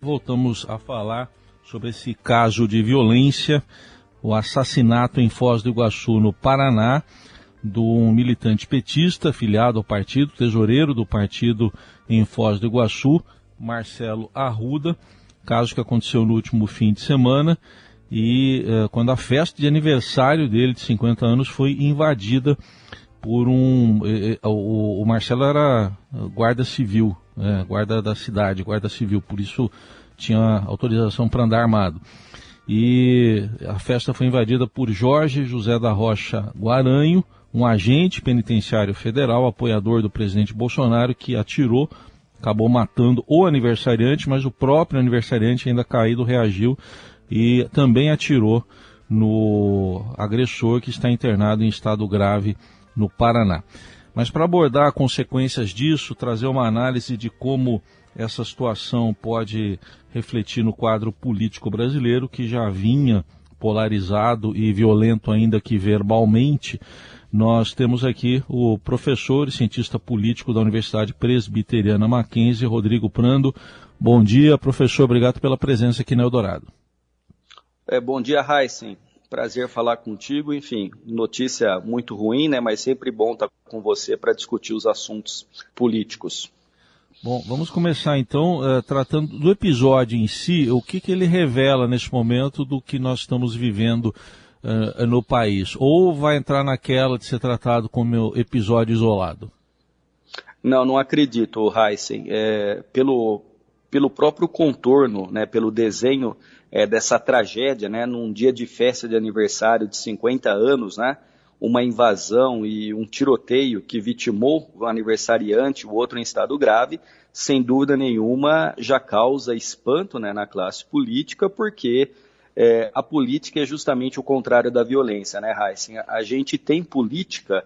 Voltamos a falar sobre esse caso de violência, o assassinato em Foz do Iguaçu, no Paraná, de um militante petista afiliado ao partido, tesoureiro do partido em Foz do Iguaçu, Marcelo Arruda, caso que aconteceu no último fim de semana e eh, quando a festa de aniversário dele de 50 anos foi invadida por um. Eh, eh, o, o, Marcelo era guarda civil, é, guarda da cidade, guarda civil, por isso tinha autorização para andar armado. E a festa foi invadida por Jorge José da Rocha Guaranho, um agente penitenciário federal, apoiador do presidente Bolsonaro, que atirou, acabou matando o aniversariante, mas o próprio aniversariante ainda caído reagiu e também atirou no agressor que está internado em estado grave no Paraná. Mas para abordar consequências disso, trazer uma análise de como essa situação pode refletir no quadro político brasileiro, que já vinha polarizado e violento, ainda que verbalmente, nós temos aqui o professor e cientista político da Universidade Presbiteriana Mackenzie, Rodrigo Prando. Bom dia, professor. Obrigado pela presença aqui no Eldorado. É, bom dia, Heisen. Prazer falar contigo. Enfim, notícia muito ruim, né? Mas sempre bom estar com você para discutir os assuntos políticos. Bom, vamos começar então uh, tratando do episódio em si, o que, que ele revela nesse momento do que nós estamos vivendo uh, no país? Ou vai entrar naquela de ser tratado como episódio isolado? Não, não acredito, Heisen. É, pelo, pelo próprio contorno, né, pelo desenho é, dessa tragédia, né, num dia de festa de aniversário de 50 anos, né, uma invasão e um tiroteio que vitimou o aniversariante, o outro em estado grave, sem dúvida nenhuma já causa espanto né, na classe política, porque é, a política é justamente o contrário da violência, né, Heisen? A gente tem política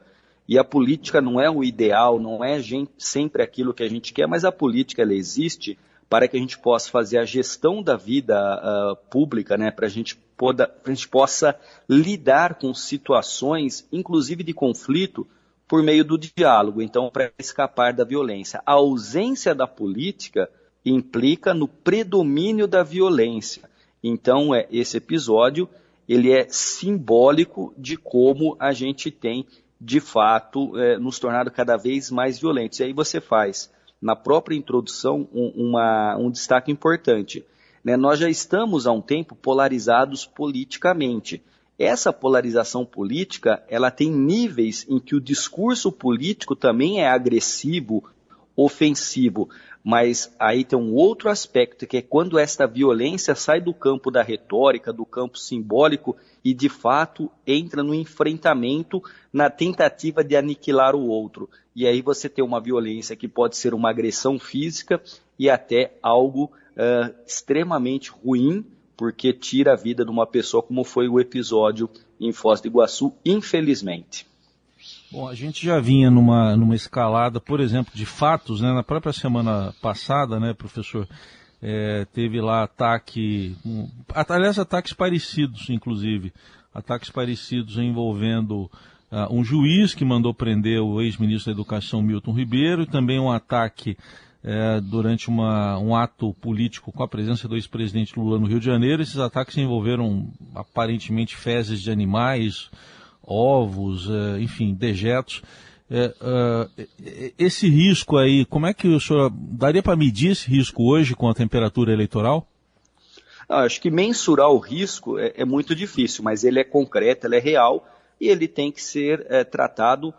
e a política não é o ideal, não é sempre aquilo que a gente quer, mas a política ela existe para que a gente possa fazer a gestão da vida uh, pública, né, para a gente a gente possa lidar com situações, inclusive de conflito, por meio do diálogo, então para escapar da violência. A ausência da política implica no predomínio da violência. Então, é, esse episódio ele é simbólico de como a gente tem, de fato, é, nos tornado cada vez mais violentos. E aí você faz na própria introdução um, uma, um destaque importante. Né? Nós já estamos há um tempo polarizados politicamente. Essa polarização política, ela tem níveis em que o discurso político também é agressivo, ofensivo, mas aí tem um outro aspecto que é quando esta violência sai do campo da retórica, do campo simbólico e de fato entra no enfrentamento, na tentativa de aniquilar o outro. E aí você tem uma violência que pode ser uma agressão física e até algo uh, extremamente ruim, porque tira a vida de uma pessoa, como foi o episódio em Foz do Iguaçu, infelizmente. Bom, a gente já vinha numa, numa escalada, por exemplo, de fatos, né? Na própria semana passada, né, professor, é, teve lá ataque, um, aliás, ataques parecidos, inclusive, ataques parecidos envolvendo uh, um juiz que mandou prender o ex-ministro da Educação Milton Ribeiro, e também um ataque é, durante uma, um ato político com a presença do ex-presidente Lula no Rio de Janeiro. Esses ataques envolveram aparentemente fezes de animais, ovos, é, enfim, dejetos. É, é, esse risco aí, como é que o senhor daria para medir esse risco hoje com a temperatura eleitoral? Ah, acho que mensurar o risco é, é, muito difícil, mas ele é concreto, ele é real e ele tem que ser tratado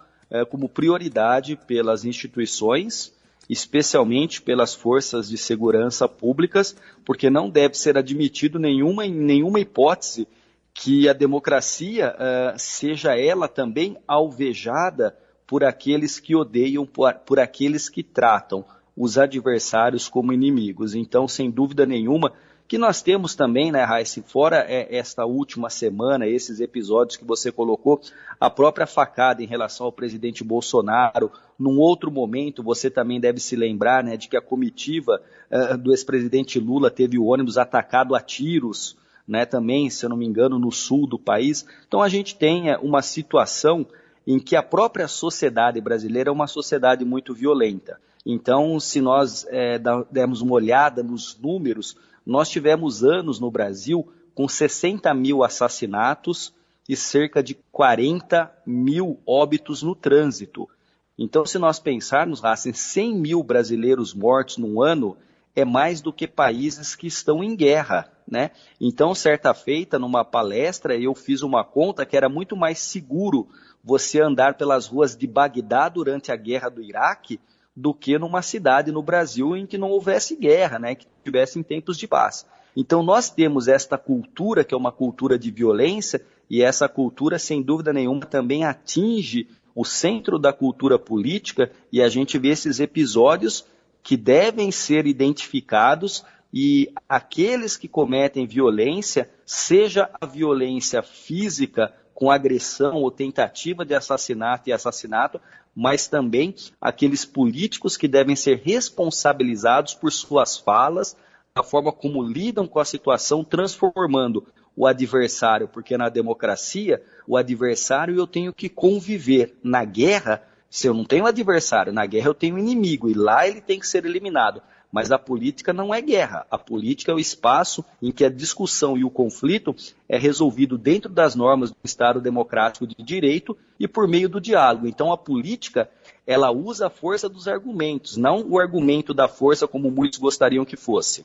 como prioridade pelas instituições, especialmente pelas forças de segurança públicas, porque não deve ser admitido nenhuma, nenhuma hipótese que a democracia uh, seja ela também alvejada por aqueles que odeiam, por, por aqueles que tratam os adversários como inimigos. Então, sem dúvida nenhuma, que nós temos também, né, Raíssa, fora é, esta última semana, esses episódios que você colocou, a própria facada em relação ao presidente Bolsonaro, num outro momento, você também deve se lembrar, né, de que a comitiva uh, do ex-presidente Lula teve o ônibus atacado a tiros, né, também, se eu não me engano, no sul do país. Então a gente tem é, uma situação em que a própria sociedade brasileira é uma sociedade muito violenta. Então, se nós é, dermos uma olhada nos números, nós tivemos anos no Brasil com 60 mil assassinatos e cerca de 40 mil óbitos no trânsito. Então, se nós pensarmos, Racing, 100 mil brasileiros mortos num ano é mais do que países que estão em guerra, né? Então, certa feita, numa palestra, eu fiz uma conta que era muito mais seguro você andar pelas ruas de Bagdá durante a guerra do Iraque do que numa cidade no Brasil em que não houvesse guerra, né? Que tivesse em tempos de paz. Então, nós temos esta cultura, que é uma cultura de violência, e essa cultura, sem dúvida nenhuma, também atinge o centro da cultura política, e a gente vê esses episódios que devem ser identificados e aqueles que cometem violência, seja a violência física com agressão ou tentativa de assassinato e assassinato, mas também aqueles políticos que devem ser responsabilizados por suas falas, a forma como lidam com a situação, transformando o adversário, porque na democracia, o adversário eu tenho que conviver. Na guerra, se eu não tenho adversário, na guerra eu tenho inimigo e lá ele tem que ser eliminado. Mas a política não é guerra. A política é o espaço em que a discussão e o conflito é resolvido dentro das normas do Estado democrático de direito e por meio do diálogo. Então a política, ela usa a força dos argumentos, não o argumento da força como muitos gostariam que fosse.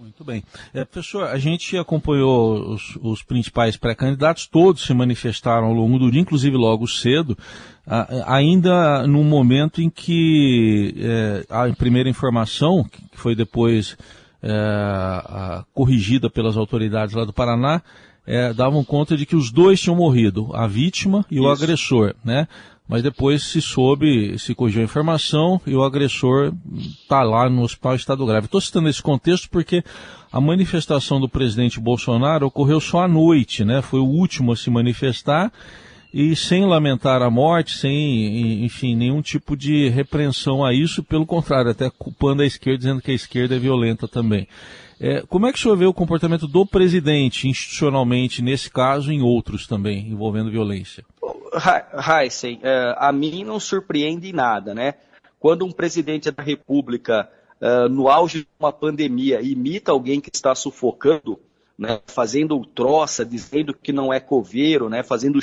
Muito bem. É, professor, a gente acompanhou os, os principais pré-candidatos, todos se manifestaram ao longo do dia, inclusive logo cedo, a, ainda no momento em que é, a primeira informação, que foi depois é, a, corrigida pelas autoridades lá do Paraná, é, davam conta de que os dois tinham morrido, a vítima e Isso. o agressor, né? Mas depois se soube, se corrigiu a informação e o agressor está lá no hospital estado grave. Estou citando esse contexto porque a manifestação do presidente Bolsonaro ocorreu só à noite, né? Foi o último a se manifestar e sem lamentar a morte, sem, enfim, nenhum tipo de repreensão a isso, pelo contrário, até culpando a esquerda, dizendo que a esquerda é violenta também. É, como é que o senhor vê o comportamento do presidente institucionalmente nesse caso e em outros também, envolvendo violência? Heisen, é, a mim não surpreende nada, né? Quando um presidente da República, é, no auge de uma pandemia, imita alguém que está sufocando, né, fazendo troça, dizendo que não é coveiro, né, fazendo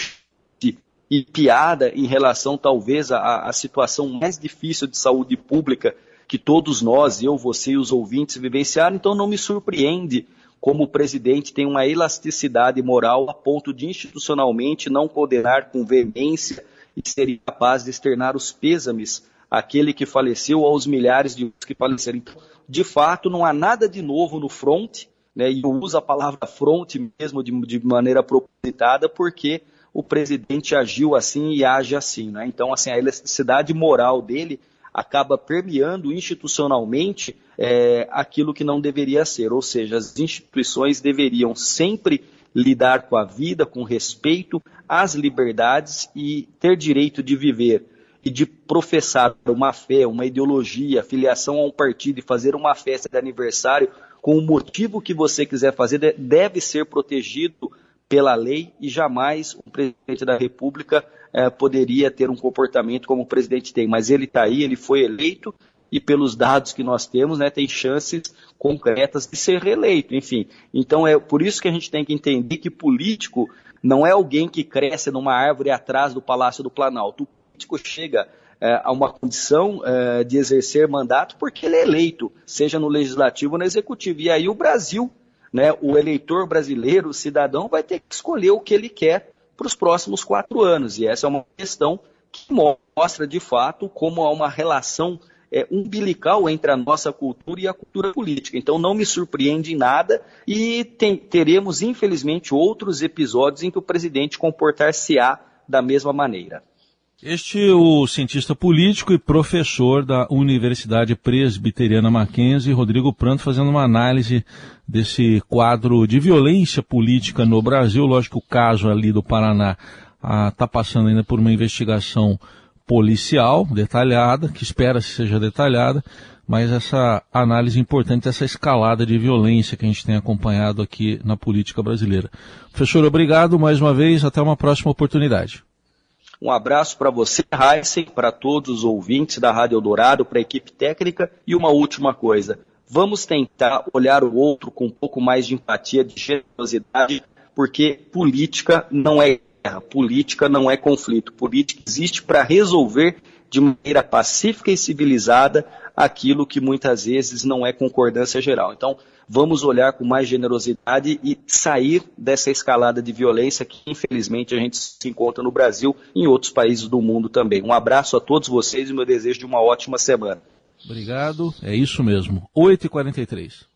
e piada em relação talvez à, à situação mais difícil de saúde pública que todos nós, eu, você e os ouvintes vivenciaram, então não me surpreende como o presidente tem uma elasticidade moral a ponto de institucionalmente não condenar com veemência e ser capaz de externar os pêsames àquele que faleceu aos milhares de que faleceram. Então, de fato, não há nada de novo no front, né, e uso a palavra front mesmo de, de maneira propositada, porque o presidente agiu assim e age assim. Né? Então, assim, a elasticidade moral dele acaba permeando institucionalmente é, aquilo que não deveria ser, ou seja, as instituições deveriam sempre lidar com a vida, com respeito às liberdades e ter direito de viver e de professar uma fé, uma ideologia, filiação a um partido e fazer uma festa de aniversário com o motivo que você quiser fazer deve ser protegido pela lei e jamais o presidente da República é, poderia ter um comportamento como o presidente tem. Mas ele está aí, ele foi eleito e pelos dados que nós temos, né, tem chances concretas de ser reeleito. Enfim, então é por isso que a gente tem que entender que político não é alguém que cresce numa árvore atrás do Palácio do Planalto. O político chega é, a uma condição é, de exercer mandato porque ele é eleito, seja no legislativo ou no executivo. E aí o Brasil né, o eleitor brasileiro, o cidadão, vai ter que escolher o que ele quer para os próximos quatro anos. E essa é uma questão que mostra, de fato, como há uma relação é, umbilical entre a nossa cultura e a cultura política. Então, não me surpreende em nada e tem, teremos, infelizmente, outros episódios em que o presidente comportar-se-á da mesma maneira. Este é o cientista político e professor da Universidade Presbiteriana Mackenzie, Rodrigo Pranto, fazendo uma análise desse quadro de violência política no Brasil. Lógico que o caso ali do Paraná está ah, passando ainda por uma investigação policial detalhada, que espera-se seja detalhada, mas essa análise importante, essa escalada de violência que a gente tem acompanhado aqui na política brasileira. Professor, obrigado mais uma vez, até uma próxima oportunidade. Um abraço para você, Heisen, para todos os ouvintes da Rádio Eldorado, para a equipe técnica e uma última coisa. Vamos tentar olhar o outro com um pouco mais de empatia, de generosidade, porque política não é guerra, política não é conflito. Política existe para resolver de maneira pacífica e civilizada aquilo que muitas vezes não é concordância geral. Então, vamos olhar com mais generosidade e sair dessa escalada de violência que, infelizmente, a gente se encontra no Brasil e em outros países do mundo também. Um abraço a todos vocês e meu desejo de uma ótima semana. Obrigado, é isso mesmo. 8h43.